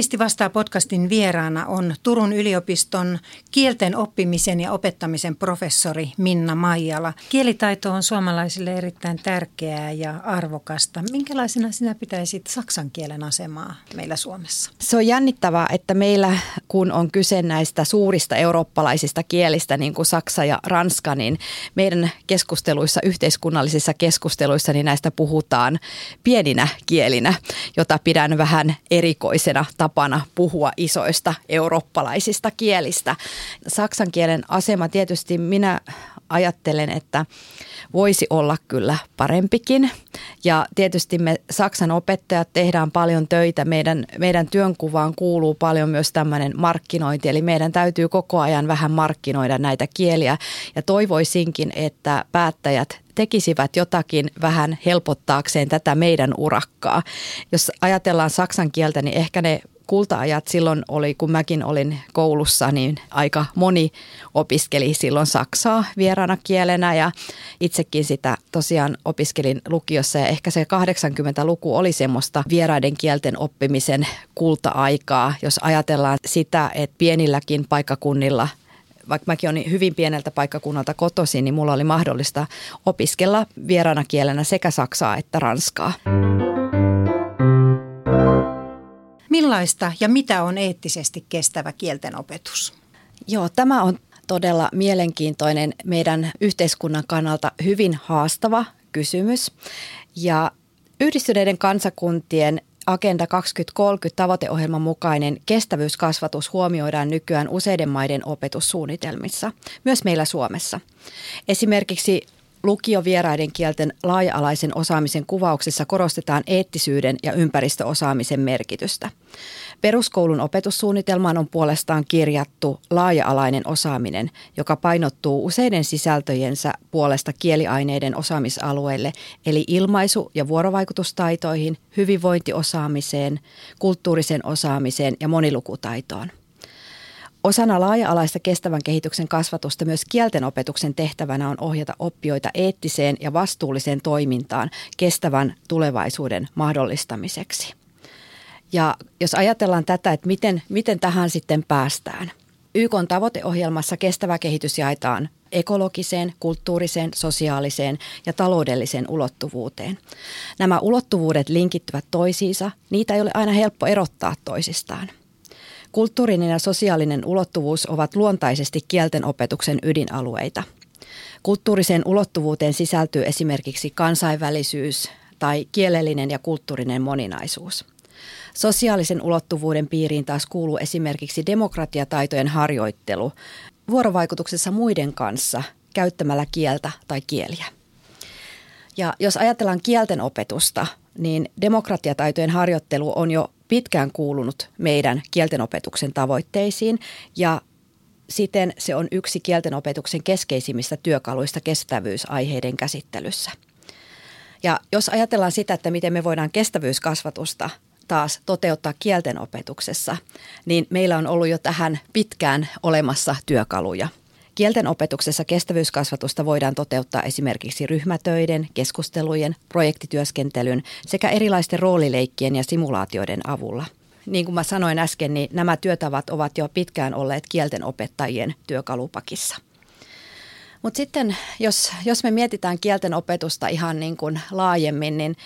Humanisti vastaa podcastin vieraana on Turun yliopiston kielten oppimisen ja opettamisen professori Minna Maijala. Kielitaito on suomalaisille erittäin tärkeää ja arvokasta. Minkälaisena sinä pitäisit saksan kielen asemaa meillä Suomessa? Se on jännittävää, että meillä kun on kyse näistä suurista eurooppalaisista kielistä, niin kuin saksa ja ranska, niin meidän keskusteluissa, yhteiskunnallisissa keskusteluissa, niin näistä puhutaan pieninä kielinä, jota pidän vähän erikoisena puhua isoista eurooppalaisista kielistä. Saksan kielen asema tietysti minä ajattelen, että voisi olla kyllä parempikin. Ja tietysti me Saksan opettajat tehdään paljon töitä. Meidän, meidän työnkuvaan kuuluu paljon myös tämmöinen markkinointi. Eli meidän täytyy koko ajan vähän markkinoida näitä kieliä. Ja toivoisinkin, että päättäjät tekisivät jotakin vähän helpottaakseen tätä meidän urakkaa. Jos ajatellaan saksan kieltä, niin ehkä ne kultaajat silloin oli, kun mäkin olin koulussa, niin aika moni opiskeli silloin saksaa vieraana kielenä ja itsekin sitä tosiaan opiskelin lukiossa ja ehkä se 80-luku oli semmoista vieraiden kielten oppimisen kulta-aikaa, jos ajatellaan sitä, että pienilläkin paikkakunnilla vaikka mäkin olin hyvin pieneltä paikkakunnalta kotoisin, niin mulla oli mahdollista opiskella vieraana kielenä sekä saksaa että ranskaa. Millaista ja mitä on eettisesti kestävä kielten opetus? Joo, tämä on todella mielenkiintoinen meidän yhteiskunnan kannalta hyvin haastava kysymys. Ja yhdistyneiden kansakuntien Agenda 2030 tavoiteohjelman mukainen kestävyyskasvatus huomioidaan nykyään useiden maiden opetussuunnitelmissa, myös meillä Suomessa. Esimerkiksi lukiovieraiden kielten laaja-alaisen osaamisen kuvauksissa korostetaan eettisyyden ja ympäristöosaamisen merkitystä. Peruskoulun opetussuunnitelmaan on puolestaan kirjattu laaja-alainen osaaminen, joka painottuu useiden sisältöjensä puolesta kieliaineiden osaamisalueille, eli ilmaisu- ja vuorovaikutustaitoihin, hyvinvointiosaamiseen, kulttuurisen osaamiseen ja monilukutaitoon. Osana laaja-alaista kestävän kehityksen kasvatusta myös kielten opetuksen tehtävänä on ohjata oppijoita eettiseen ja vastuulliseen toimintaan kestävän tulevaisuuden mahdollistamiseksi. Ja jos ajatellaan tätä, että miten, miten tähän sitten päästään. YK tavoiteohjelmassa kestävä kehitys jaetaan ekologiseen, kulttuuriseen, sosiaaliseen ja taloudelliseen ulottuvuuteen. Nämä ulottuvuudet linkittyvät toisiinsa, niitä ei ole aina helppo erottaa toisistaan. Kulttuurinen ja sosiaalinen ulottuvuus ovat luontaisesti kielten opetuksen ydinalueita. Kulttuuriseen ulottuvuuteen sisältyy esimerkiksi kansainvälisyys tai kielellinen ja kulttuurinen moninaisuus. Sosiaalisen ulottuvuuden piiriin taas kuuluu esimerkiksi demokratiataitojen harjoittelu vuorovaikutuksessa muiden kanssa käyttämällä kieltä tai kieliä. Ja jos ajatellaan kielten opetusta, niin demokratiataitojen harjoittelu on jo pitkään kuulunut meidän kieltenopetuksen tavoitteisiin ja siten se on yksi kieltenopetuksen keskeisimmistä työkaluista kestävyysaiheiden käsittelyssä. Ja jos ajatellaan sitä, että miten me voidaan kestävyyskasvatusta taas toteuttaa kielten opetuksessa, niin meillä on ollut jo tähän pitkään olemassa työkaluja – Kielten opetuksessa kestävyyskasvatusta voidaan toteuttaa esimerkiksi ryhmätöiden, keskustelujen, projektityöskentelyn sekä erilaisten roolileikkien ja simulaatioiden avulla. Niin kuin mä sanoin äsken, niin nämä työtavat ovat jo pitkään olleet kielten opettajien työkalupakissa. Mutta sitten jos, jos me mietitään kielten opetusta ihan niin kuin laajemmin, niin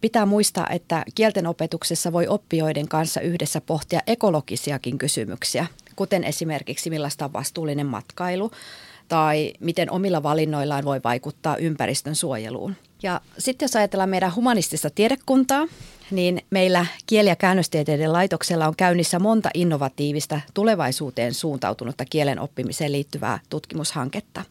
pitää muistaa, että kielten opetuksessa voi oppijoiden kanssa yhdessä pohtia ekologisiakin kysymyksiä, kuten esimerkiksi millaista on vastuullinen matkailu tai miten omilla valinnoillaan voi vaikuttaa ympäristön suojeluun. Ja sitten jos ajatellaan meidän humanistista tiedekuntaa, niin meillä kieli- ja käännöstieteiden laitoksella on käynnissä monta innovatiivista tulevaisuuteen suuntautunutta kielen oppimiseen liittyvää tutkimushanketta.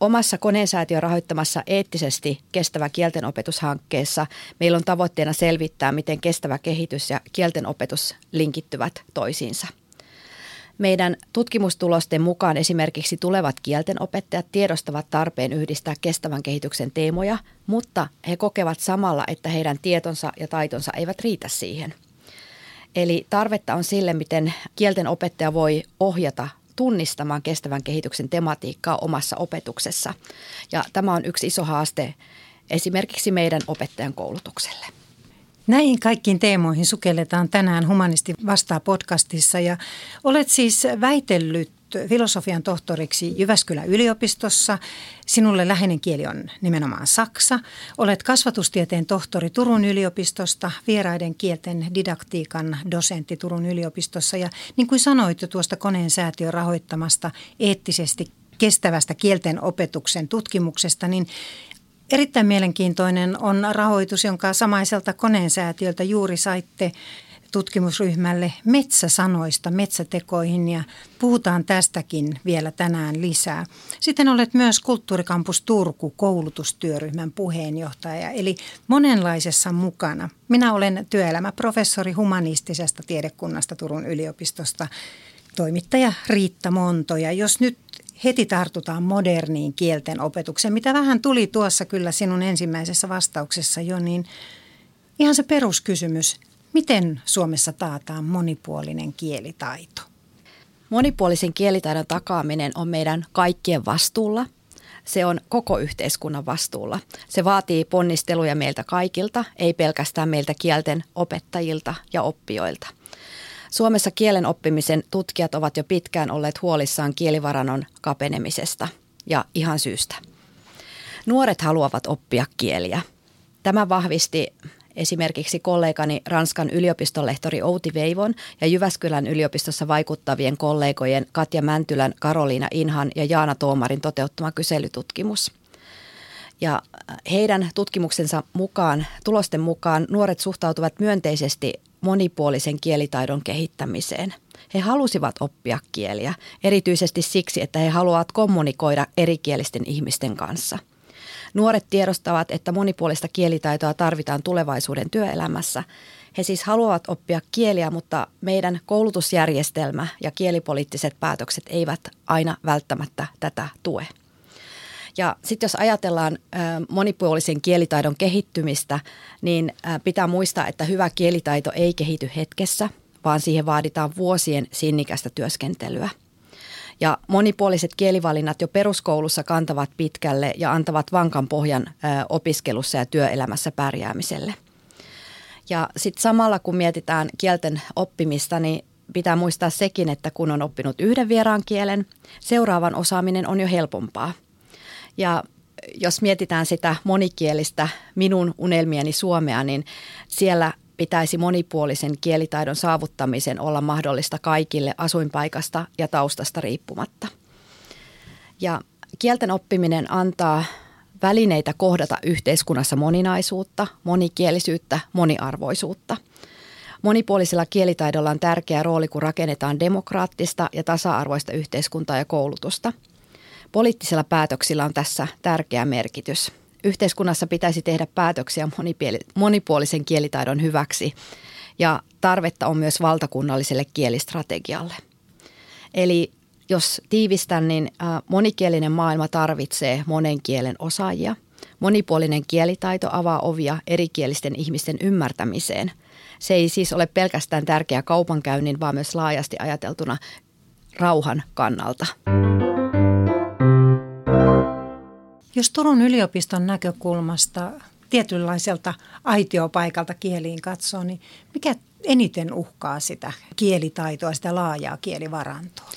Omassa koneensäätiön rahoittamassa eettisesti kestävä kieltenopetushankkeessa meillä on tavoitteena selvittää, miten kestävä kehitys ja kieltenopetus linkittyvät toisiinsa – meidän tutkimustulosten mukaan esimerkiksi tulevat kieltenopettajat tiedostavat tarpeen yhdistää kestävän kehityksen teemoja, mutta he kokevat samalla, että heidän tietonsa ja taitonsa eivät riitä siihen. Eli tarvetta on sille, miten kielten opettaja voi ohjata tunnistamaan kestävän kehityksen tematiikkaa omassa opetuksessa. Ja tämä on yksi iso haaste esimerkiksi meidän opettajan koulutukselle. Näihin kaikkiin teemoihin sukelletaan tänään Humanisti vastaa podcastissa ja olet siis väitellyt filosofian tohtoriksi Jyväskylän yliopistossa. Sinulle läheinen kieli on nimenomaan saksa. Olet kasvatustieteen tohtori Turun yliopistosta, vieraiden kielten didaktiikan dosentti Turun yliopistossa. Ja niin kuin sanoit jo tuosta koneen säätiön rahoittamasta eettisesti kestävästä kielten opetuksen tutkimuksesta, niin erittäin mielenkiintoinen on rahoitus, jonka samaiselta koneen säätiöltä juuri saitte tutkimusryhmälle metsäsanoista metsätekoihin ja puhutaan tästäkin vielä tänään lisää. Sitten olet myös Kulttuurikampus Turku koulutustyöryhmän puheenjohtaja, eli monenlaisessa mukana. Minä olen työelämäprofessori humanistisesta tiedekunnasta Turun yliopistosta, toimittaja Riitta Monto. Ja jos nyt heti tartutaan moderniin kielten opetukseen, mitä vähän tuli tuossa kyllä sinun ensimmäisessä vastauksessa jo, niin ihan se peruskysymys, Miten Suomessa taataan monipuolinen kielitaito? Monipuolisen kielitaidon takaaminen on meidän kaikkien vastuulla. Se on koko yhteiskunnan vastuulla. Se vaatii ponnisteluja meiltä kaikilta, ei pelkästään meiltä kielten opettajilta ja oppijoilta. Suomessa kielen oppimisen tutkijat ovat jo pitkään olleet huolissaan kielivarannon kapenemisesta ja ihan syystä. Nuoret haluavat oppia kieliä. Tämä vahvisti esimerkiksi kollegani Ranskan yliopistolehtori Outi Veivon ja Jyväskylän yliopistossa vaikuttavien kollegojen Katja Mäntylän, Karoliina Inhan ja Jaana Toomarin toteuttama kyselytutkimus. Ja heidän tutkimuksensa mukaan, tulosten mukaan nuoret suhtautuvat myönteisesti monipuolisen kielitaidon kehittämiseen. He halusivat oppia kieliä, erityisesti siksi, että he haluavat kommunikoida erikielisten ihmisten kanssa – Nuoret tiedostavat, että monipuolista kielitaitoa tarvitaan tulevaisuuden työelämässä. He siis haluavat oppia kieliä, mutta meidän koulutusjärjestelmä ja kielipoliittiset päätökset eivät aina välttämättä tätä tue. Ja sitten jos ajatellaan monipuolisen kielitaidon kehittymistä, niin pitää muistaa, että hyvä kielitaito ei kehity hetkessä, vaan siihen vaaditaan vuosien sinnikästä työskentelyä – ja monipuoliset kielivalinnat jo peruskoulussa kantavat pitkälle ja antavat vankan pohjan opiskelussa ja työelämässä pärjäämiselle. Ja sitten samalla kun mietitään kielten oppimista, niin pitää muistaa sekin, että kun on oppinut yhden vieraan kielen, seuraavan osaaminen on jo helpompaa. Ja jos mietitään sitä monikielistä minun unelmieni Suomea, niin siellä pitäisi monipuolisen kielitaidon saavuttamisen olla mahdollista kaikille asuinpaikasta ja taustasta riippumatta. Ja kielten oppiminen antaa välineitä kohdata yhteiskunnassa moninaisuutta, monikielisyyttä, moniarvoisuutta. Monipuolisella kielitaidolla on tärkeä rooli, kun rakennetaan demokraattista ja tasa-arvoista yhteiskuntaa ja koulutusta. Poliittisilla päätöksillä on tässä tärkeä merkitys yhteiskunnassa pitäisi tehdä päätöksiä monipuolisen kielitaidon hyväksi ja tarvetta on myös valtakunnalliselle kielistrategialle. Eli jos tiivistän, niin monikielinen maailma tarvitsee monen kielen osaajia. Monipuolinen kielitaito avaa ovia erikielisten ihmisten ymmärtämiseen. Se ei siis ole pelkästään tärkeä kaupankäynnin, vaan myös laajasti ajateltuna rauhan kannalta. Jos Turun yliopiston näkökulmasta tietynlaiselta aitiopaikalta kieliin katsoo, niin mikä eniten uhkaa sitä kielitaitoa, sitä laajaa kielivarantoa?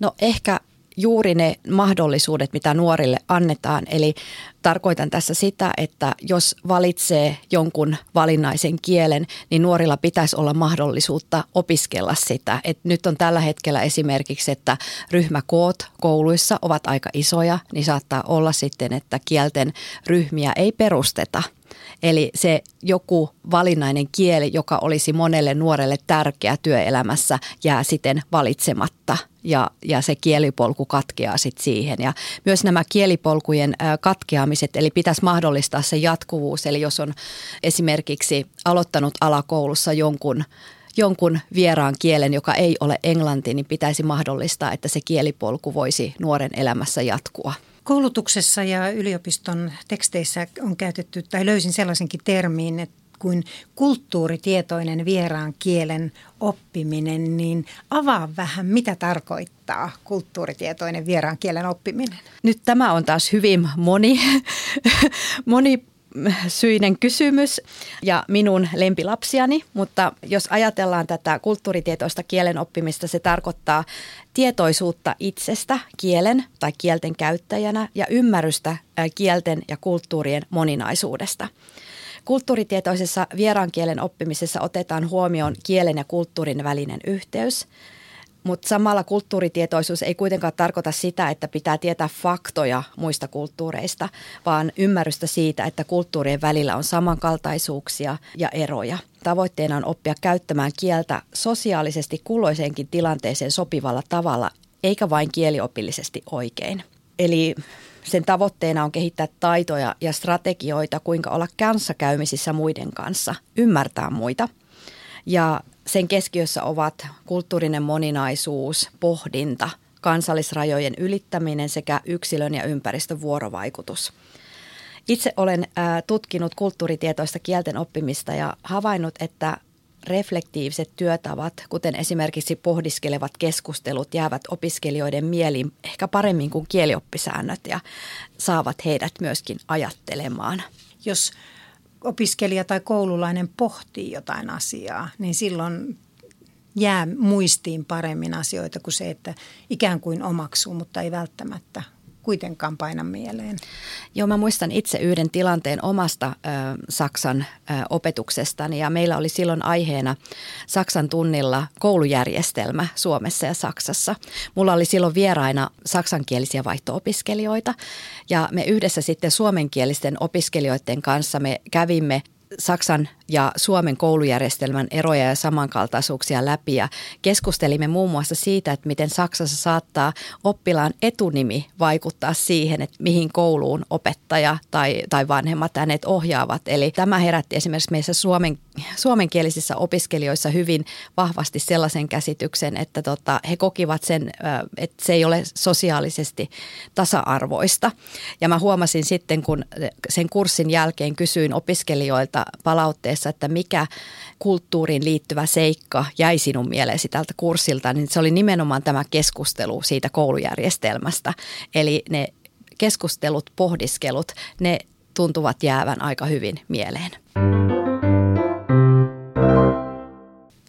No ehkä juuri ne mahdollisuudet, mitä nuorille annetaan. Eli tarkoitan tässä sitä, että jos valitsee jonkun valinnaisen kielen, niin nuorilla pitäisi olla mahdollisuutta opiskella sitä. Et nyt on tällä hetkellä esimerkiksi, että ryhmäkoot kouluissa ovat aika isoja, niin saattaa olla sitten, että kielten ryhmiä ei perusteta – Eli se joku valinnainen kieli, joka olisi monelle nuorelle tärkeä työelämässä, jää siten valitsematta ja, ja se kielipolku katkeaa sitten siihen. Ja myös nämä kielipolkujen katkeamiset, eli pitäisi mahdollistaa se jatkuvuus. Eli jos on esimerkiksi aloittanut alakoulussa jonkun jonkun vieraan kielen, joka ei ole englanti, niin pitäisi mahdollistaa, että se kielipolku voisi nuoren elämässä jatkua. Koulutuksessa ja yliopiston teksteissä on käytetty, tai löysin sellaisenkin termiin, että kuin kulttuuritietoinen vieraan kielen oppiminen, niin avaa vähän, mitä tarkoittaa kulttuuritietoinen vieraan kielen oppiminen. Nyt tämä on taas hyvin moni, moni syinen kysymys ja minun lempilapsiani, mutta jos ajatellaan tätä kulttuuritietoista kielen oppimista, se tarkoittaa tietoisuutta itsestä kielen tai kielten käyttäjänä ja ymmärrystä kielten ja kulttuurien moninaisuudesta. Kulttuuritietoisessa vieraan kielen oppimisessa otetaan huomioon kielen ja kulttuurin välinen yhteys – mutta samalla kulttuuritietoisuus ei kuitenkaan tarkoita sitä, että pitää tietää faktoja muista kulttuureista, vaan ymmärrystä siitä, että kulttuurien välillä on samankaltaisuuksia ja eroja. Tavoitteena on oppia käyttämään kieltä sosiaalisesti kulloiseenkin tilanteeseen sopivalla tavalla, eikä vain kieliopillisesti oikein. Eli sen tavoitteena on kehittää taitoja ja strategioita, kuinka olla kanssakäymisissä muiden kanssa, ymmärtää muita ja sen keskiössä ovat kulttuurinen moninaisuus, pohdinta, kansallisrajojen ylittäminen sekä yksilön ja ympäristön vuorovaikutus. Itse olen tutkinut kulttuuritietoista kielten oppimista ja havainnut, että reflektiiviset työtavat, kuten esimerkiksi pohdiskelevat keskustelut, jäävät opiskelijoiden mieliin ehkä paremmin kuin kielioppisäännöt ja saavat heidät myöskin ajattelemaan. Jos opiskelija tai koululainen pohtii jotain asiaa, niin silloin jää muistiin paremmin asioita kuin se, että ikään kuin omaksuu, mutta ei välttämättä kuitenkaan paina mieleen. Joo, mä muistan itse yhden tilanteen omasta ö, Saksan ö, opetuksestani ja meillä oli silloin aiheena Saksan tunnilla koulujärjestelmä Suomessa ja Saksassa. Mulla oli silloin vieraina saksankielisiä vaihto-opiskelijoita ja me yhdessä sitten suomenkielisten opiskelijoiden kanssa me kävimme Saksan ja Suomen koulujärjestelmän eroja ja samankaltaisuuksia läpi ja keskustelimme muun muassa siitä, että miten Saksassa saattaa oppilaan etunimi vaikuttaa siihen, että mihin kouluun opettaja tai, tai vanhemmat hänet ohjaavat. Eli tämä herätti esimerkiksi meissä suomen, suomenkielisissä opiskelijoissa hyvin vahvasti sellaisen käsityksen, että tota, he kokivat sen, että se ei ole sosiaalisesti tasa-arvoista. Ja mä huomasin sitten, kun sen kurssin jälkeen kysyin opiskelijoilta palautteessa, mielessä, että mikä kulttuuriin liittyvä seikka jäi sinun mieleesi tältä kurssilta, niin se oli nimenomaan tämä keskustelu siitä koulujärjestelmästä. Eli ne keskustelut, pohdiskelut, ne tuntuvat jäävän aika hyvin mieleen.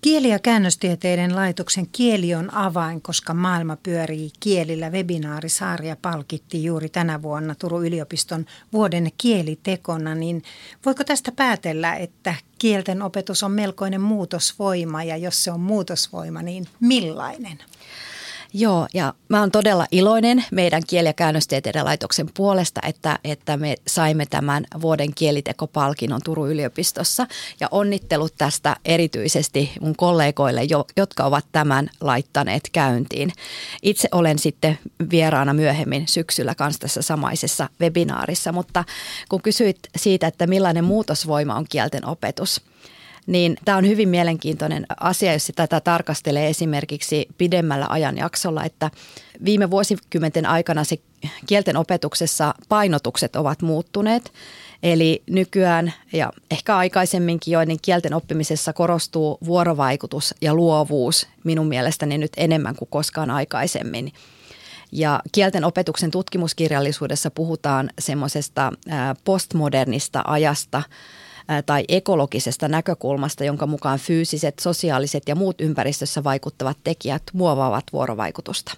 Kieli- ja käännöstieteiden laitoksen Kieli on avain, koska maailma pyörii kielillä. Webinaarisarja palkitti juuri tänä vuonna Turun yliopiston vuoden kielitekona. Niin voiko tästä päätellä, että kielten opetus on melkoinen muutosvoima ja jos se on muutosvoima, niin millainen? Joo, ja mä oon todella iloinen meidän kieli- ja käännöstieteiden laitoksen puolesta, että, että me saimme tämän vuoden kielitekopalkinnon Turun yliopistossa. Ja onnittelut tästä erityisesti mun kollegoille, jotka ovat tämän laittaneet käyntiin. Itse olen sitten vieraana myöhemmin syksyllä kanssa tässä samaisessa webinaarissa, mutta kun kysyit siitä, että millainen muutosvoima on kielten opetus – niin tämä on hyvin mielenkiintoinen asia, jos tätä tarkastelee esimerkiksi pidemmällä ajanjaksolla, että viime vuosikymmenten aikana se kielten opetuksessa painotukset ovat muuttuneet. Eli nykyään ja ehkä aikaisemminkin joiden kielten oppimisessa korostuu vuorovaikutus ja luovuus minun mielestäni nyt enemmän kuin koskaan aikaisemmin. Ja kielten opetuksen tutkimuskirjallisuudessa puhutaan semmoisesta postmodernista ajasta – tai ekologisesta näkökulmasta, jonka mukaan fyysiset, sosiaaliset ja muut ympäristössä vaikuttavat tekijät muovaavat vuorovaikutusta.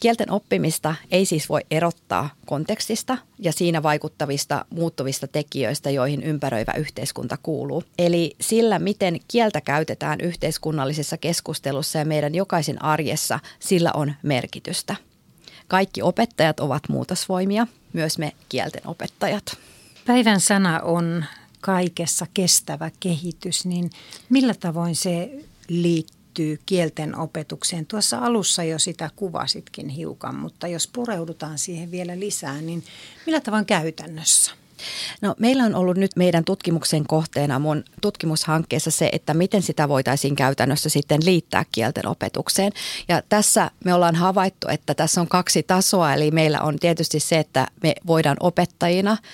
Kielten oppimista ei siis voi erottaa kontekstista ja siinä vaikuttavista muuttuvista tekijöistä, joihin ympäröivä yhteiskunta kuuluu. Eli sillä, miten kieltä käytetään yhteiskunnallisessa keskustelussa ja meidän jokaisen arjessa, sillä on merkitystä. Kaikki opettajat ovat muutosvoimia, myös me kielten opettajat. Päivän sana on kaikessa kestävä kehitys, niin millä tavoin se liittyy kielten opetukseen? Tuossa alussa jo sitä kuvasitkin hiukan, mutta jos pureudutaan siihen vielä lisää, niin millä tavoin käytännössä? No, meillä on ollut nyt meidän tutkimuksen kohteena mun tutkimushankkeessa se, että miten sitä voitaisiin käytännössä sitten liittää kielten opetukseen. Ja tässä me ollaan havaittu, että tässä on kaksi tasoa, eli meillä on tietysti se, että me voidaan opettajina –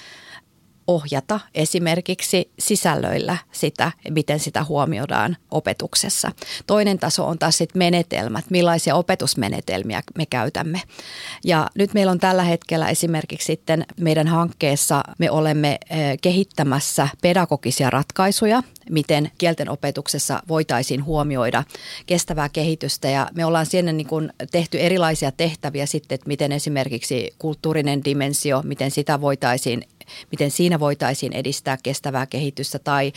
ohjata esimerkiksi sisällöillä sitä, miten sitä huomioidaan opetuksessa. Toinen taso on taas sitten menetelmät, millaisia opetusmenetelmiä me käytämme. Ja nyt meillä on tällä hetkellä esimerkiksi sitten meidän hankkeessa me olemme eh, kehittämässä pedagogisia ratkaisuja, miten kielten opetuksessa voitaisiin huomioida kestävää kehitystä ja me ollaan siinä niin kuin tehty erilaisia tehtäviä sitten, että miten esimerkiksi kulttuurinen dimensio, miten sitä voitaisiin miten siinä voitaisiin edistää kestävää kehitystä tai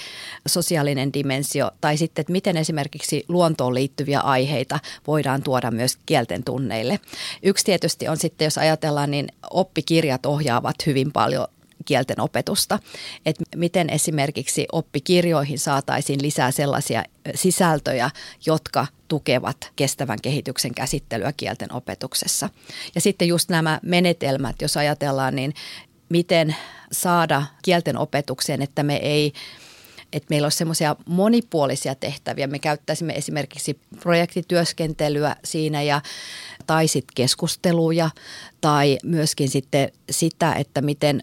sosiaalinen dimensio tai sitten, että miten esimerkiksi luontoon liittyviä aiheita voidaan tuoda myös kielten tunneille. Yksi tietysti on sitten, jos ajatellaan, niin oppikirjat ohjaavat hyvin paljon kielten opetusta. Että miten esimerkiksi oppikirjoihin saataisiin lisää sellaisia sisältöjä, jotka tukevat kestävän kehityksen käsittelyä kielten opetuksessa. Ja sitten just nämä menetelmät, jos ajatellaan, niin miten saada kielten opetukseen, että me ei että meillä olisi semmoisia monipuolisia tehtäviä. Me käyttäisimme esimerkiksi projektityöskentelyä siinä ja tai sitten keskusteluja tai myöskin sitten sitä, että miten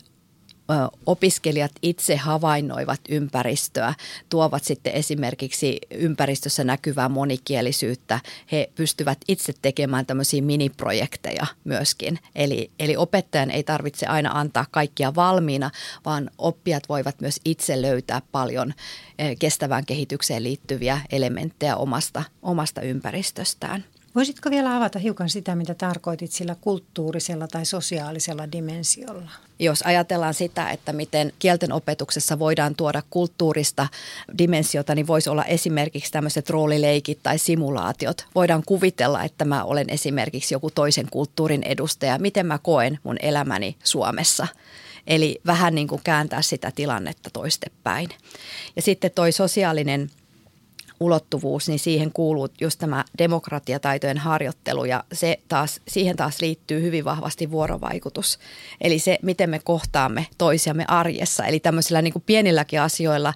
opiskelijat itse havainnoivat ympäristöä, tuovat sitten esimerkiksi ympäristössä näkyvää monikielisyyttä. He pystyvät itse tekemään tämmöisiä miniprojekteja myöskin. Eli, eli opettajan ei tarvitse aina antaa kaikkia valmiina, vaan oppijat voivat myös itse löytää paljon kestävään kehitykseen liittyviä elementtejä omasta, omasta ympäristöstään. Voisitko vielä avata hiukan sitä, mitä tarkoitit sillä kulttuurisella tai sosiaalisella dimensiolla? Jos ajatellaan sitä, että miten kielten opetuksessa voidaan tuoda kulttuurista dimensiota, niin voisi olla esimerkiksi tämmöiset roolileikit tai simulaatiot. Voidaan kuvitella, että mä olen esimerkiksi joku toisen kulttuurin edustaja. Miten mä koen mun elämäni Suomessa? Eli vähän niin kuin kääntää sitä tilannetta toistepäin. Ja sitten toi sosiaalinen ulottuvuus, niin siihen kuuluu just tämä demokratiataitojen harjoittelu ja se taas, siihen taas liittyy hyvin vahvasti vuorovaikutus. Eli se, miten me kohtaamme toisiamme arjessa. Eli tämmöisillä niin kuin pienilläkin asioilla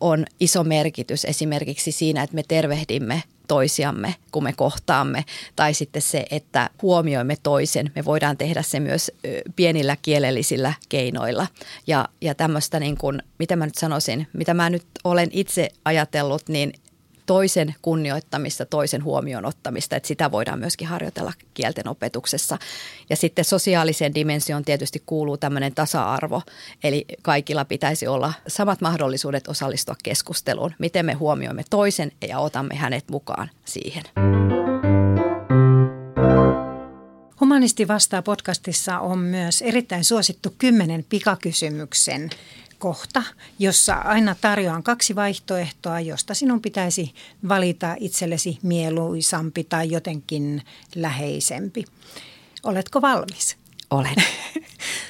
on iso merkitys esimerkiksi siinä, että me tervehdimme toisiamme, kun me kohtaamme. Tai sitten se, että huomioimme toisen. Me voidaan tehdä se myös pienillä kielellisillä keinoilla. Ja, ja tämmöistä, niin kuin, mitä mä nyt sanoisin, mitä mä nyt olen itse ajatellut, niin toisen kunnioittamista, toisen huomioon ottamista, että sitä voidaan myöskin harjoitella kielten opetuksessa. Ja sitten sosiaaliseen dimensioon tietysti kuuluu tämmöinen tasa-arvo, eli kaikilla pitäisi olla samat mahdollisuudet osallistua keskusteluun, miten me huomioimme toisen ja otamme hänet mukaan siihen. Humanisti vastaa podcastissa on myös erittäin suosittu kymmenen pikakysymyksen kohta, jossa aina tarjoan kaksi vaihtoehtoa, josta sinun pitäisi valita itsellesi mieluisampi tai jotenkin läheisempi. Oletko valmis? Olen.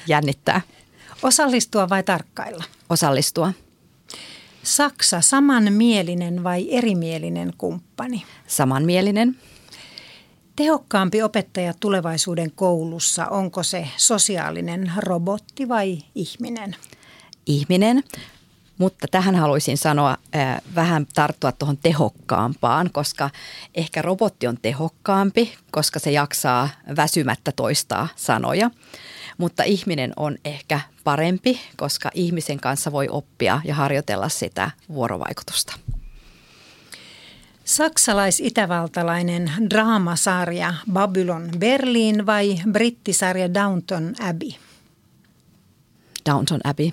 Jännittää. Osallistua vai tarkkailla? Osallistua. Saksa samanmielinen vai erimielinen kumppani? Samanmielinen. Tehokkaampi opettaja tulevaisuuden koulussa, onko se sosiaalinen robotti vai ihminen? Ihminen. Mutta tähän haluaisin sanoa äh, vähän tarttua tuohon tehokkaampaan, koska ehkä robotti on tehokkaampi, koska se jaksaa väsymättä toistaa sanoja. Mutta ihminen on ehkä parempi, koska ihmisen kanssa voi oppia ja harjoitella sitä vuorovaikutusta. Saksalais-itävaltalainen draamasarja Babylon Berlin vai brittisarja Downton Abbey? Downton Abbey.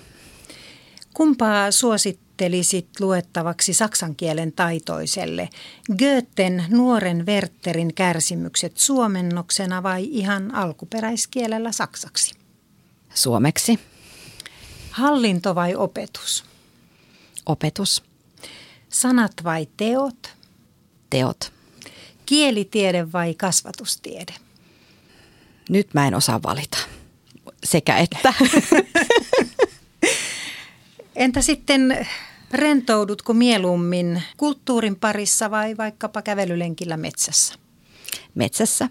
Kumpaa suosittelisit luettavaksi saksan kielen taitoiselle? Goethen nuoren Werterin kärsimykset suomennoksena vai ihan alkuperäiskielellä saksaksi? Suomeksi. Hallinto vai opetus? Opetus. Sanat vai teot? Teot. Kielitiede vai kasvatustiede? Nyt mä en osaa valita. Sekä että. Entä sitten rentoudutko mieluummin kulttuurin parissa vai vaikkapa kävelylenkillä metsässä? Metsässä.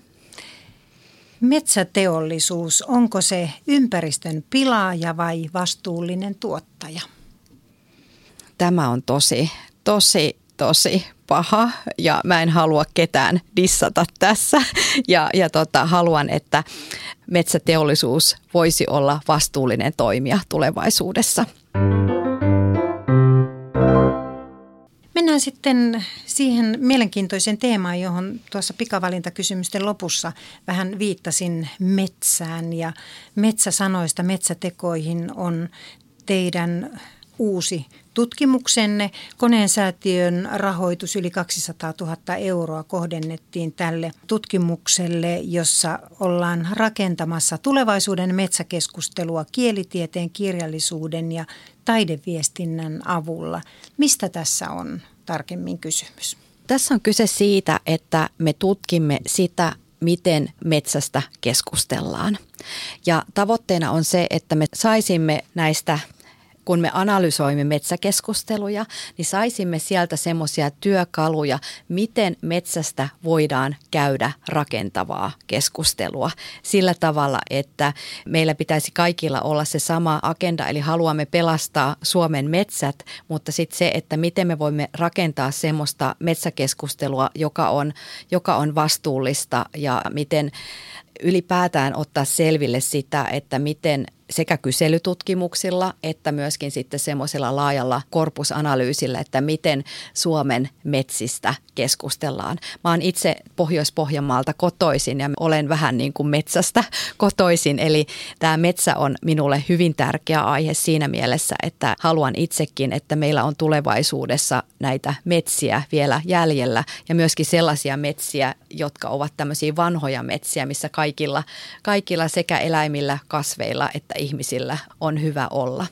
Metsäteollisuus, onko se ympäristön pilaaja vai vastuullinen tuottaja? Tämä on tosi, tosi, tosi paha ja mä en halua ketään dissata tässä ja, ja tota, haluan, että metsäteollisuus voisi olla vastuullinen toimija tulevaisuudessa. Mennään sitten siihen mielenkiintoiseen teemaan, johon tuossa pikavalintakysymysten lopussa vähän viittasin metsään. Ja metsäsanoista metsätekoihin on teidän uusi tutkimuksenne. Koneen säätiön rahoitus yli 200 000 euroa kohdennettiin tälle tutkimukselle, jossa ollaan rakentamassa tulevaisuuden metsäkeskustelua kielitieteen, kirjallisuuden ja taideviestinnän avulla. Mistä tässä on tarkemmin kysymys? Tässä on kyse siitä, että me tutkimme sitä, miten metsästä keskustellaan. Ja tavoitteena on se, että me saisimme näistä kun me analysoimme metsäkeskusteluja, niin saisimme sieltä semmoisia työkaluja, miten metsästä voidaan käydä rakentavaa keskustelua. Sillä tavalla, että meillä pitäisi kaikilla olla se sama agenda, eli haluamme pelastaa Suomen metsät, mutta sitten se, että miten me voimme rakentaa semmoista metsäkeskustelua, joka on, joka on vastuullista ja miten ylipäätään ottaa selville sitä, että miten sekä kyselytutkimuksilla että myöskin sitten semmoisella laajalla korpusanalyysillä, että miten Suomen metsistä keskustellaan. Mä oon itse Pohjois-Pohjanmaalta kotoisin ja olen vähän niin kuin metsästä kotoisin, eli tämä metsä on minulle hyvin tärkeä aihe siinä mielessä, että haluan itsekin, että meillä on tulevaisuudessa näitä metsiä vielä jäljellä ja myöskin sellaisia metsiä, jotka ovat tämmöisiä vanhoja metsiä, missä kaikilla, kaikilla sekä eläimillä, kasveilla että ihmisillä on hyvä olla.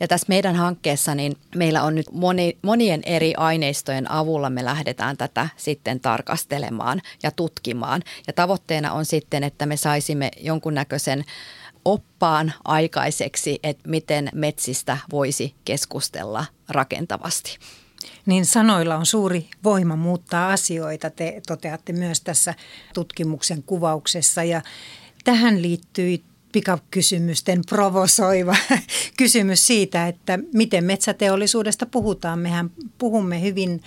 Ja tässä meidän hankkeessa niin meillä on nyt moni, monien eri aineistojen avulla me lähdetään tätä sitten tarkastelemaan ja tutkimaan. Ja tavoitteena on sitten, että me saisimme jonkunnäköisen oppaan aikaiseksi, että miten metsistä voisi keskustella rakentavasti. Niin sanoilla on suuri voima muuttaa asioita, te toteatte myös tässä tutkimuksen kuvauksessa. Ja tähän liittyy pikakysymysten provosoiva kysymys siitä, että miten metsäteollisuudesta puhutaan. Mehän puhumme hyvin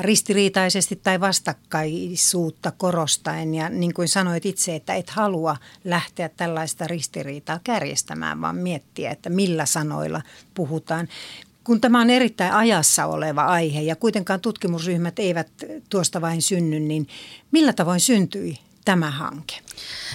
ristiriitaisesti tai vastakkaisuutta korostaen ja niin kuin sanoit itse, että et halua lähteä tällaista ristiriitaa kärjestämään, vaan miettiä, että millä sanoilla puhutaan. Kun tämä on erittäin ajassa oleva aihe ja kuitenkaan tutkimusryhmät eivät tuosta vain synny, niin millä tavoin syntyi tämä hanke?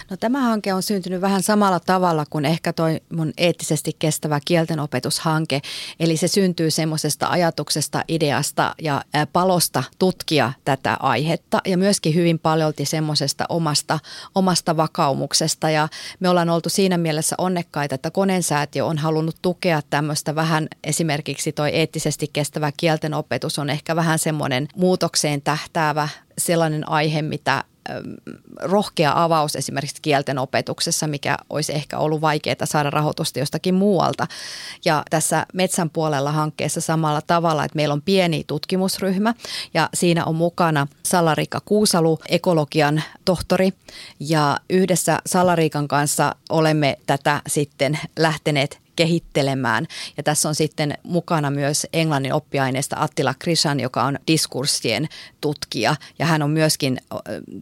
No tämä hanke on syntynyt vähän samalla tavalla kuin ehkä toi mun eettisesti kestävä kieltenopetushanke. Eli se syntyy semmoisesta ajatuksesta, ideasta ja palosta tutkia tätä aihetta ja myöskin hyvin paljolti semmoisesta omasta, omasta vakaumuksesta. Ja me ollaan oltu siinä mielessä onnekkaita, että Konensäätiö on halunnut tukea tämmöistä vähän esimerkiksi toi eettisesti kestävä kieltenopetus on ehkä vähän semmoinen muutokseen tähtäävä sellainen aihe, mitä rohkea avaus esimerkiksi kielten opetuksessa, mikä olisi ehkä ollut vaikeaa saada rahoitusta jostakin muualta. Ja tässä metsän puolella hankkeessa samalla tavalla, että meillä on pieni tutkimusryhmä ja siinä on mukana Salarika Kuusalu, ekologian tohtori ja yhdessä Salarikan kanssa olemme tätä sitten lähteneet kehittelemään. Ja tässä on sitten mukana myös englannin oppiaineesta Attila Krishan, joka on diskurssien tutkija. Ja hän on myöskin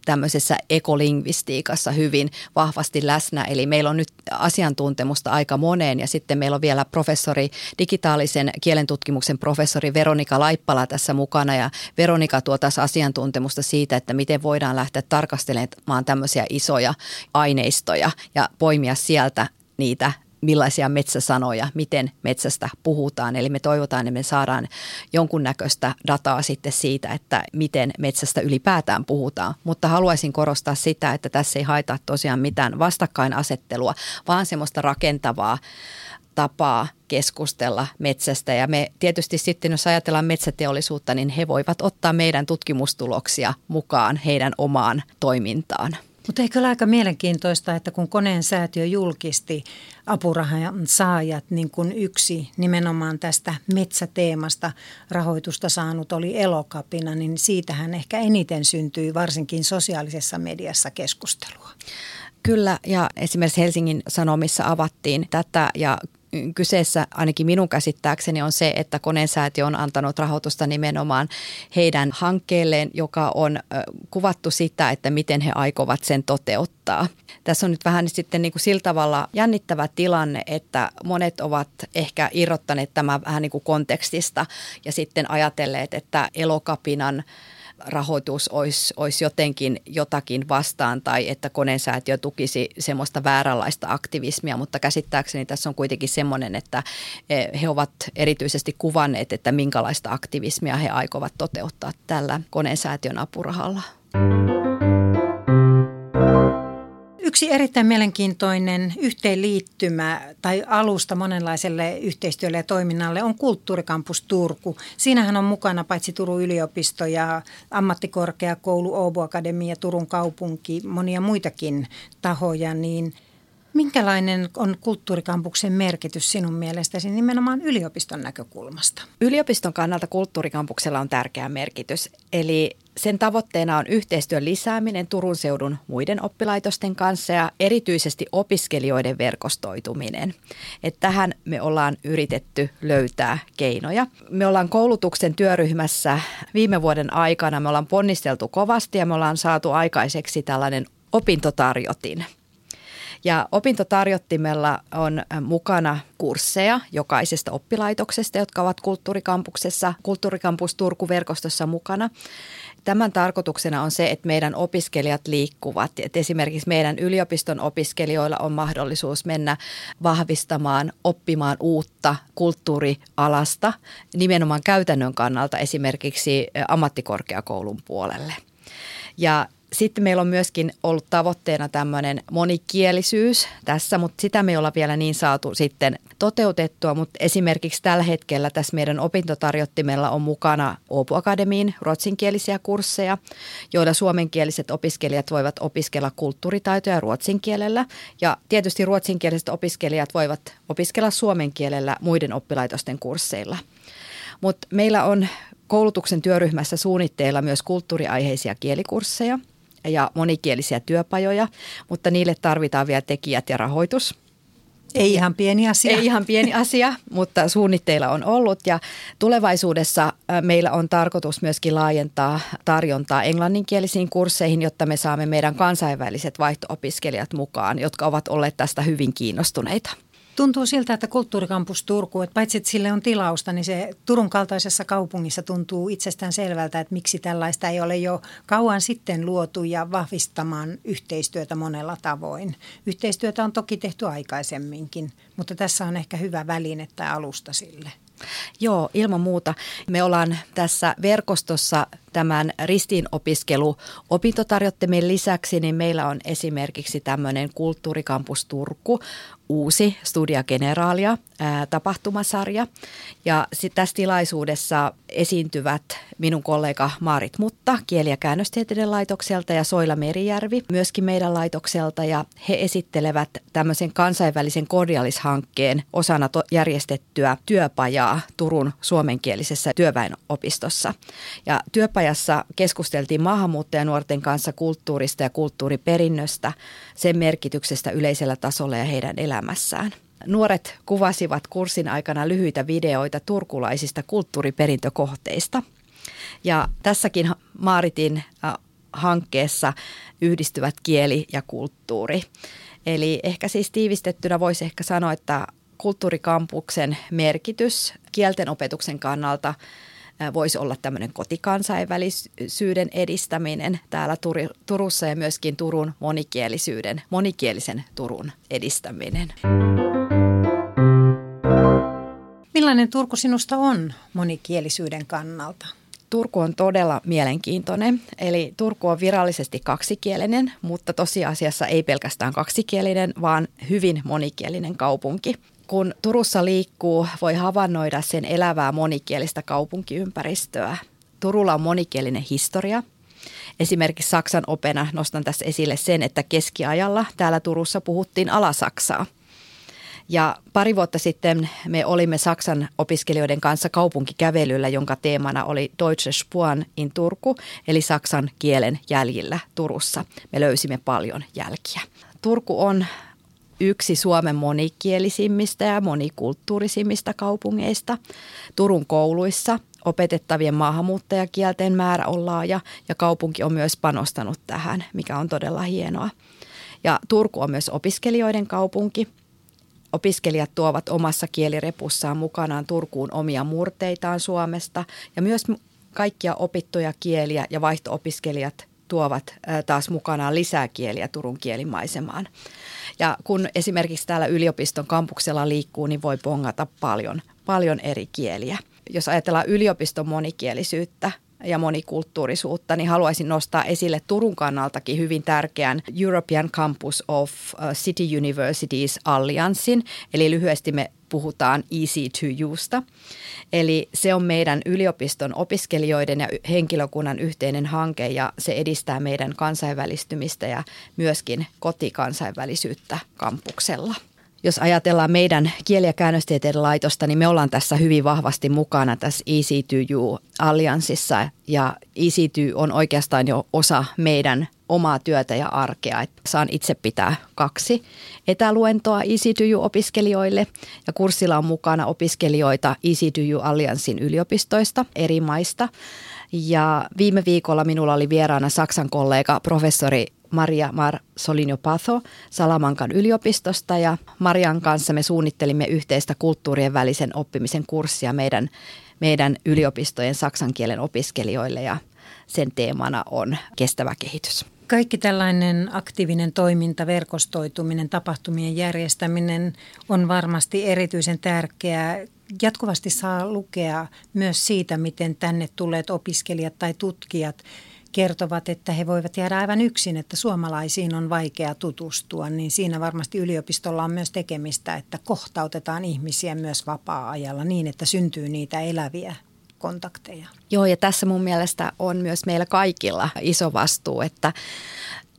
tämmöisessä ekolingvistiikassa hyvin vahvasti läsnä. Eli meillä on nyt asiantuntemusta aika moneen ja sitten meillä on vielä professori, digitaalisen kielentutkimuksen professori Veronika Laippala tässä mukana. Ja Veronika tuo taas asiantuntemusta siitä, että miten voidaan lähteä tarkastelemaan tämmöisiä isoja aineistoja ja poimia sieltä niitä millaisia metsäsanoja, miten metsästä puhutaan. Eli me toivotaan, että me saadaan jonkunnäköistä dataa sitten siitä, että miten metsästä ylipäätään puhutaan. Mutta haluaisin korostaa sitä, että tässä ei haeta tosiaan mitään vastakkainasettelua, vaan semmoista rakentavaa tapaa keskustella metsästä. Ja me tietysti sitten, jos ajatellaan metsäteollisuutta, niin he voivat ottaa meidän tutkimustuloksia mukaan heidän omaan toimintaan. Mutta eikö ole aika mielenkiintoista, että kun koneen säätiö julkisti apurahan saajat, niin kun yksi nimenomaan tästä metsäteemasta rahoitusta saanut oli elokapina, niin siitähän ehkä eniten syntyi varsinkin sosiaalisessa mediassa keskustelua. Kyllä, ja esimerkiksi Helsingin Sanomissa avattiin tätä ja kyseessä ainakin minun käsittääkseni on se, että Koneensäätiö on antanut rahoitusta nimenomaan heidän hankkeelleen, joka on kuvattu sitä, että miten he aikovat sen toteuttaa. Tässä on nyt vähän sitten niin kuin sillä tavalla jännittävä tilanne, että monet ovat ehkä irrottaneet tämän vähän niin kuin kontekstista ja sitten ajatelleet, että elokapinan – rahoitus olisi, olisi jotenkin jotakin vastaan tai että koneensäätiö tukisi semmoista vääränlaista aktivismia, mutta käsittääkseni tässä on kuitenkin semmoinen, että eh, he ovat erityisesti kuvanneet, että minkälaista aktivismia he aikovat toteuttaa tällä koneensäätiön apurahalla. Yksi erittäin mielenkiintoinen yhteenliittymä tai alusta monenlaiselle yhteistyölle ja toiminnalle on Kulttuurikampus Turku. Siinähän on mukana paitsi Turun yliopisto ja ammattikorkeakoulu, Åbo Akademia, Turun kaupunki, monia muitakin tahoja, niin – Minkälainen on kulttuurikampuksen merkitys sinun mielestäsi nimenomaan yliopiston näkökulmasta? Yliopiston kannalta kulttuurikampuksella on tärkeä merkitys. Eli sen tavoitteena on yhteistyön lisääminen Turun seudun muiden oppilaitosten kanssa ja erityisesti opiskelijoiden verkostoituminen. Et tähän me ollaan yritetty löytää keinoja. Me ollaan koulutuksen työryhmässä viime vuoden aikana, me ollaan ponnisteltu kovasti ja me ollaan saatu aikaiseksi tällainen opintotarjotin – ja opintotarjottimella on mukana kursseja jokaisesta oppilaitoksesta, jotka ovat kulttuurikampuksessa, kulttuurikampus Turku-verkostossa mukana. Tämän tarkoituksena on se, että meidän opiskelijat liikkuvat. Et esimerkiksi meidän yliopiston opiskelijoilla on mahdollisuus mennä vahvistamaan, oppimaan uutta kulttuurialasta nimenomaan käytännön kannalta esimerkiksi ammattikorkeakoulun puolelle. Ja sitten meillä on myöskin ollut tavoitteena tämmöinen monikielisyys tässä, mutta sitä me ei olla vielä niin saatu sitten toteutettua, mutta esimerkiksi tällä hetkellä tässä meidän opintotarjottimella on mukana Åbo Akademiin ruotsinkielisiä kursseja, joilla suomenkieliset opiskelijat voivat opiskella kulttuuritaitoja ruotsin kielellä ja tietysti ruotsinkieliset opiskelijat voivat opiskella suomen kielellä muiden oppilaitosten kursseilla. Mutta meillä on koulutuksen työryhmässä suunnitteilla myös kulttuuriaiheisia kielikursseja – ja monikielisiä työpajoja, mutta niille tarvitaan vielä tekijät ja rahoitus. Ei ihan pieni asia. Ei ihan pieni asia, mutta suunnitteilla on ollut ja tulevaisuudessa meillä on tarkoitus myöskin laajentaa tarjontaa englanninkielisiin kursseihin, jotta me saamme meidän kansainväliset vaihto-opiskelijat mukaan, jotka ovat olleet tästä hyvin kiinnostuneita. Tuntuu siltä, että kulttuurikampus Turku, että paitsi että sille on tilausta, niin se Turun kaltaisessa kaupungissa tuntuu itsestään selvältä, että miksi tällaista ei ole jo kauan sitten luotu ja vahvistamaan yhteistyötä monella tavoin. Yhteistyötä on toki tehty aikaisemminkin, mutta tässä on ehkä hyvä väline tai alusta sille. Joo, ilman muuta. Me ollaan tässä verkostossa tämän ristiinopiskelu opintotarjottimen lisäksi, niin meillä on esimerkiksi tämmöinen Kulttuurikampus Turku, uusi Studia Generalia ää, tapahtumasarja. Ja tässä tilaisuudessa esiintyvät minun kollega Maarit Mutta kieli- ja käännöstieteiden laitokselta ja Soila Merijärvi myöskin meidän laitokselta. Ja he esittelevät tämmöisen kansainvälisen kordialishankkeen osana to- järjestettyä työpajaa Turun suomenkielisessä työväenopistossa. Ja työpajassa keskusteltiin maahanmuuttajanuorten kanssa kulttuurista ja kulttuuriperinnöstä, sen merkityksestä yleisellä tasolla ja heidän elämässään elämässään. Nuoret kuvasivat kurssin aikana lyhyitä videoita turkulaisista kulttuuriperintökohteista. Ja tässäkin Maaritin äh, hankkeessa yhdistyvät kieli ja kulttuuri. Eli ehkä siis tiivistettynä voisi ehkä sanoa, että kulttuurikampuksen merkitys kielten opetuksen kannalta – voisi olla tämmöinen kotikansainvälisyyden edistäminen täällä Turussa ja myöskin Turun monikielisyyden, monikielisen Turun edistäminen. Millainen Turku sinusta on monikielisyyden kannalta? Turku on todella mielenkiintoinen. Eli Turku on virallisesti kaksikielinen, mutta tosiasiassa ei pelkästään kaksikielinen, vaan hyvin monikielinen kaupunki kun Turussa liikkuu, voi havainnoida sen elävää monikielistä kaupunkiympäristöä. Turulla on monikielinen historia. Esimerkiksi Saksan opena nostan tässä esille sen, että keskiajalla täällä Turussa puhuttiin alasaksaa. Ja pari vuotta sitten me olimme Saksan opiskelijoiden kanssa kaupunkikävelyllä, jonka teemana oli Deutsche Spuren in Turku, eli saksan kielen jäljillä Turussa. Me löysimme paljon jälkiä. Turku on yksi Suomen monikielisimmistä ja monikulttuurisimmista kaupungeista. Turun kouluissa opetettavien maahanmuuttajakielten määrä on laaja ja kaupunki on myös panostanut tähän, mikä on todella hienoa. Ja Turku on myös opiskelijoiden kaupunki. Opiskelijat tuovat omassa kielirepussaan mukanaan Turkuun omia murteitaan Suomesta ja myös kaikkia opittuja kieliä ja vaihtoopiskelijat tuovat taas mukanaan lisää kieliä Turun kielimaisemaan. Ja kun esimerkiksi täällä yliopiston kampuksella liikkuu, niin voi pongata paljon, paljon eri kieliä. Jos ajatellaan yliopiston monikielisyyttä, ja monikulttuurisuutta, niin haluaisin nostaa esille Turun kannaltakin hyvin tärkeän European Campus of City Universities Allianssin, eli lyhyesti me puhutaan EC2Usta. Eli se on meidän yliopiston opiskelijoiden ja henkilökunnan yhteinen hanke ja se edistää meidän kansainvälistymistä ja myöskin kotikansainvälisyyttä kampuksella. Jos ajatellaan meidän kieli- ja käännöstieteiden laitosta, niin me ollaan tässä hyvin vahvasti mukana tässä EC2U-allianssissa ja EC2 on oikeastaan jo osa meidän omaa työtä ja arkea. Että saan itse pitää kaksi etäluentoa EasyToYou-opiskelijoille ja kurssilla on mukana opiskelijoita EasyToYou-allianssin yliopistoista eri maista. Ja viime viikolla minulla oli vieraana Saksan kollega professori Maria Mar Solinio Patho Salamankan yliopistosta ja Marian kanssa me suunnittelimme yhteistä kulttuurien välisen oppimisen kurssia meidän, meidän yliopistojen saksan kielen opiskelijoille ja sen teemana on kestävä kehitys. Kaikki tällainen aktiivinen toiminta, verkostoituminen, tapahtumien järjestäminen on varmasti erityisen tärkeää. Jatkuvasti saa lukea myös siitä, miten tänne tulleet opiskelijat tai tutkijat kertovat, että he voivat jäädä aivan yksin, että suomalaisiin on vaikea tutustua, niin siinä varmasti yliopistolla on myös tekemistä, että kohtautetaan ihmisiä myös vapaa-ajalla niin, että syntyy niitä eläviä kontakteja. Joo, ja tässä mun mielestä on myös meillä kaikilla iso vastuu, että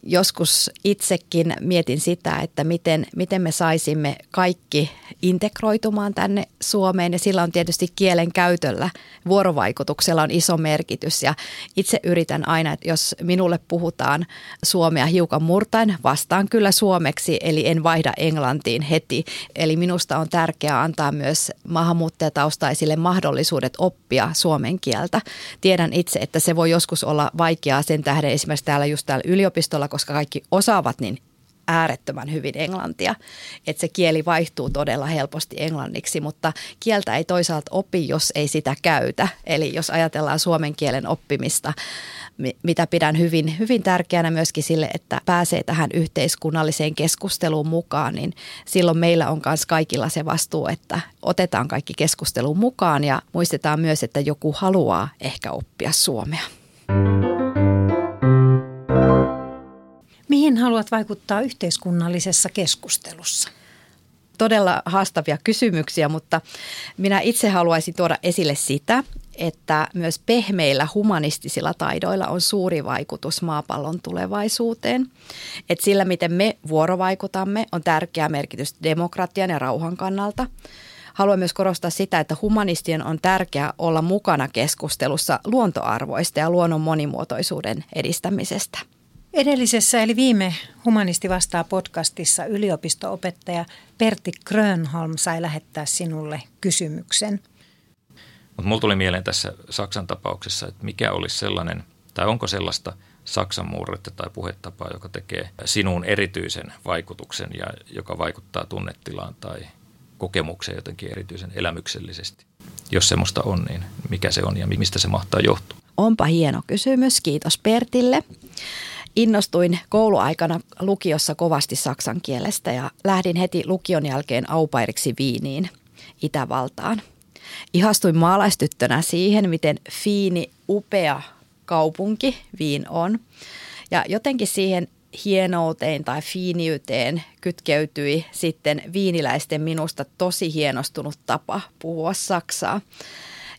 joskus itsekin mietin sitä, että miten, miten me saisimme kaikki integroitumaan tänne Suomeen ja sillä on tietysti kielen käytöllä, vuorovaikutuksella on iso merkitys ja itse yritän aina, että jos minulle puhutaan suomea hiukan murtain, vastaan kyllä suomeksi eli en vaihda englantiin heti. Eli minusta on tärkeää antaa myös maahanmuuttajataustaisille mahdollisuudet oppia suomen kieltä. Tiedän itse, että se voi joskus olla vaikeaa sen tähden esimerkiksi täällä just täällä yliopistolla, koska kaikki osaavat niin äärettömän hyvin englantia, että se kieli vaihtuu todella helposti englanniksi, mutta kieltä ei toisaalta opi, jos ei sitä käytä. Eli jos ajatellaan suomen kielen oppimista, mitä pidän hyvin, hyvin tärkeänä myöskin sille, että pääsee tähän yhteiskunnalliseen keskusteluun mukaan, niin silloin meillä on myös kaikilla se vastuu, että otetaan kaikki keskusteluun mukaan ja muistetaan myös, että joku haluaa ehkä oppia suomea. Mihin haluat vaikuttaa yhteiskunnallisessa keskustelussa? Todella haastavia kysymyksiä, mutta minä itse haluaisin tuoda esille sitä, että myös pehmeillä humanistisilla taidoilla on suuri vaikutus maapallon tulevaisuuteen. Et sillä, miten me vuorovaikutamme, on tärkeä merkitys demokratian ja rauhan kannalta. Haluan myös korostaa sitä, että humanistien on tärkeää olla mukana keskustelussa luontoarvoista ja luonnon monimuotoisuuden edistämisestä – Edellisessä eli viime Humanisti vastaa podcastissa yliopistoopettaja Pertti Grönholm sai lähettää sinulle kysymyksen. Mutta mulla tuli mieleen tässä Saksan tapauksessa, että mikä olisi sellainen, tai onko sellaista Saksan murretta tai puhetapaa, joka tekee sinuun erityisen vaikutuksen ja joka vaikuttaa tunnetilaan tai kokemukseen jotenkin erityisen elämyksellisesti. Jos semmoista on, niin mikä se on ja mistä se mahtaa johtua? Onpa hieno kysymys. Kiitos Pertille innostuin kouluaikana lukiossa kovasti saksan kielestä ja lähdin heti lukion jälkeen aupairiksi Viiniin, Itävaltaan. Ihastuin maalaistyttönä siihen, miten fiini, upea kaupunki Viin on. Ja jotenkin siihen hienouteen tai fiiniyteen kytkeytyi sitten viiniläisten minusta tosi hienostunut tapa puhua saksaa.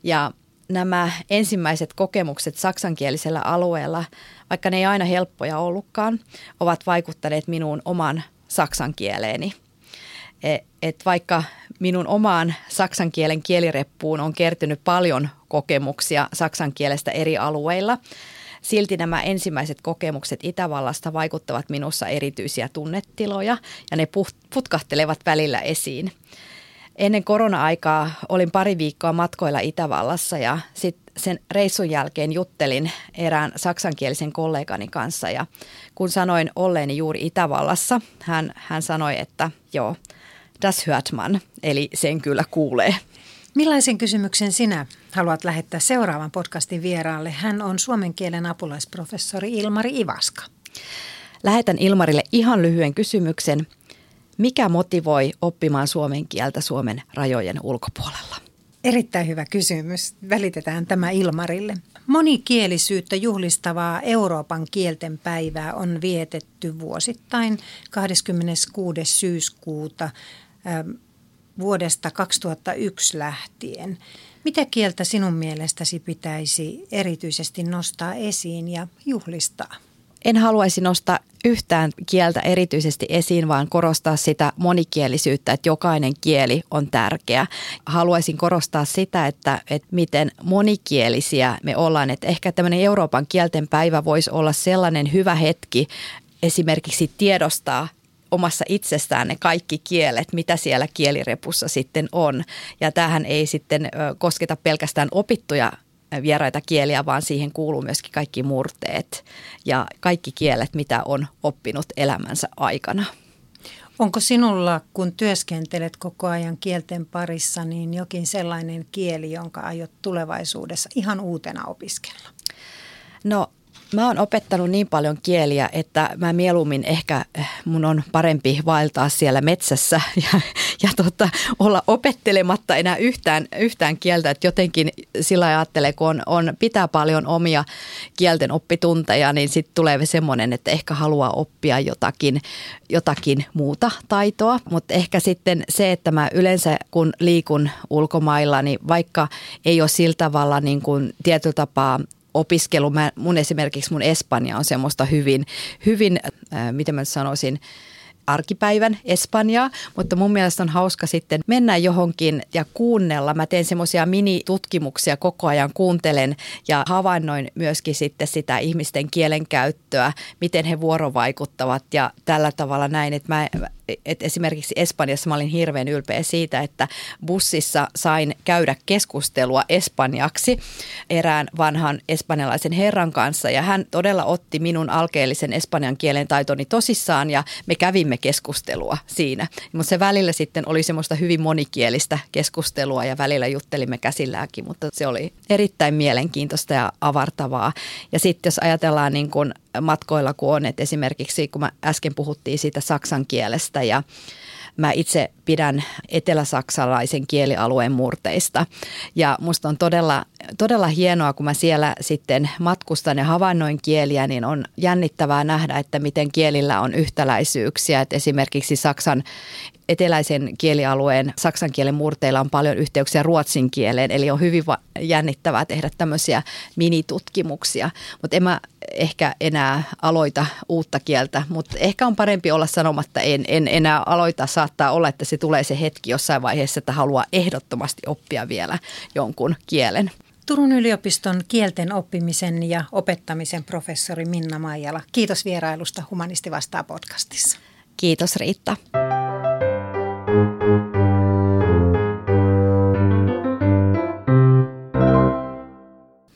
Ja nämä ensimmäiset kokemukset saksankielisellä alueella, vaikka ne ei aina helppoja ollutkaan, ovat vaikuttaneet minuun oman saksan kieleeni. E, et vaikka minun omaan saksan kielen kielireppuun on kertynyt paljon kokemuksia saksan kielestä eri alueilla, silti nämä ensimmäiset kokemukset Itävallasta vaikuttavat minussa erityisiä tunnetiloja ja ne putkahtelevat välillä esiin. Ennen korona-aikaa olin pari viikkoa matkoilla Itävallassa ja sitten sen reissun jälkeen juttelin erään saksankielisen kollegani kanssa ja kun sanoin olleeni juuri Itävallassa, hän, hän sanoi, että joo, das hört man, eli sen kyllä kuulee. Millaisen kysymyksen sinä haluat lähettää seuraavan podcastin vieraalle? Hän on suomen kielen apulaisprofessori Ilmari Ivaska. Lähetän Ilmarille ihan lyhyen kysymyksen. Mikä motivoi oppimaan suomen kieltä Suomen rajojen ulkopuolella? Erittäin hyvä kysymys. Välitetään tämä Ilmarille. Monikielisyyttä juhlistavaa Euroopan kielten päivää on vietetty vuosittain 26. syyskuuta vuodesta 2001 lähtien. Mitä kieltä sinun mielestäsi pitäisi erityisesti nostaa esiin ja juhlistaa? En haluaisi nostaa yhtään kieltä erityisesti esiin, vaan korostaa sitä monikielisyyttä, että jokainen kieli on tärkeä. Haluaisin korostaa sitä, että, että miten monikielisiä me ollaan. Että ehkä tämmöinen Euroopan kielten päivä voisi olla sellainen hyvä hetki esimerkiksi tiedostaa omassa itsestään ne kaikki kielet, mitä siellä kielirepussa sitten on. Ja tähän ei sitten kosketa pelkästään opittuja vieraita kieliä, vaan siihen kuuluu myöskin kaikki murteet ja kaikki kielet, mitä on oppinut elämänsä aikana. Onko sinulla, kun työskentelet koko ajan kielten parissa, niin jokin sellainen kieli, jonka aiot tulevaisuudessa ihan uutena opiskella? No Mä oon opettanut niin paljon kieliä, että mä mieluummin ehkä eh, mun on parempi vaeltaa siellä metsässä ja, ja tota, olla opettelematta enää yhtään, yhtään kieltä. Että jotenkin sillä ajattelee, kun on, on, pitää paljon omia kielten oppitunteja, niin sitten tulee semmoinen, että ehkä haluaa oppia jotakin, jotakin muuta taitoa. Mutta ehkä sitten se, että mä yleensä kun liikun ulkomailla, niin vaikka ei ole sillä tavalla niin kuin tietyllä tapaa opiskelu, mä, mun esimerkiksi mun Espanja on semmoista hyvin, hyvin äh, miten mä sanoisin, arkipäivän Espanjaa, mutta mun mielestä on hauska sitten mennä johonkin ja kuunnella. Mä teen semmoisia minitutkimuksia koko ajan, kuuntelen ja havainnoin myöskin sitten sitä ihmisten kielenkäyttöä, miten he vuorovaikuttavat ja tällä tavalla näin, että mä että esimerkiksi Espanjassa mä olin hirveän ylpeä siitä, että bussissa sain käydä keskustelua espanjaksi erään vanhan espanjalaisen herran kanssa ja hän todella otti minun alkeellisen espanjan kielen taitoni tosissaan ja me kävimme keskustelua siinä. Mutta se välillä sitten oli semmoista hyvin monikielistä keskustelua ja välillä juttelimme käsilläkin, mutta se oli erittäin mielenkiintoista ja avartavaa. Ja sitten jos ajatellaan niin kuin matkoilla kun on, että esimerkiksi kun mä äsken puhuttiin siitä saksan kielestä ja mä itse pidän eteläsaksalaisen kielialueen murteista. Ja musta on todella, todella hienoa, kun mä siellä sitten matkustan ja havainnoin kieliä, niin on jännittävää nähdä, että miten kielillä on yhtäläisyyksiä. Että esimerkiksi Saksan eteläisen kielialueen saksan kielen murteilla on paljon yhteyksiä ruotsin kieleen, eli on hyvin jännittävää tehdä tämmöisiä minitutkimuksia. Mutta en mä ehkä enää aloita uutta kieltä, mutta ehkä on parempi olla sanomatta en, en enää aloita. Saattaa olla, että se tulee se hetki jossain vaiheessa, että haluaa ehdottomasti oppia vielä jonkun kielen. Turun yliopiston kielten oppimisen ja opettamisen professori Minna Maijala. Kiitos vierailusta Humanisti vastaa podcastissa. Kiitos Riitta.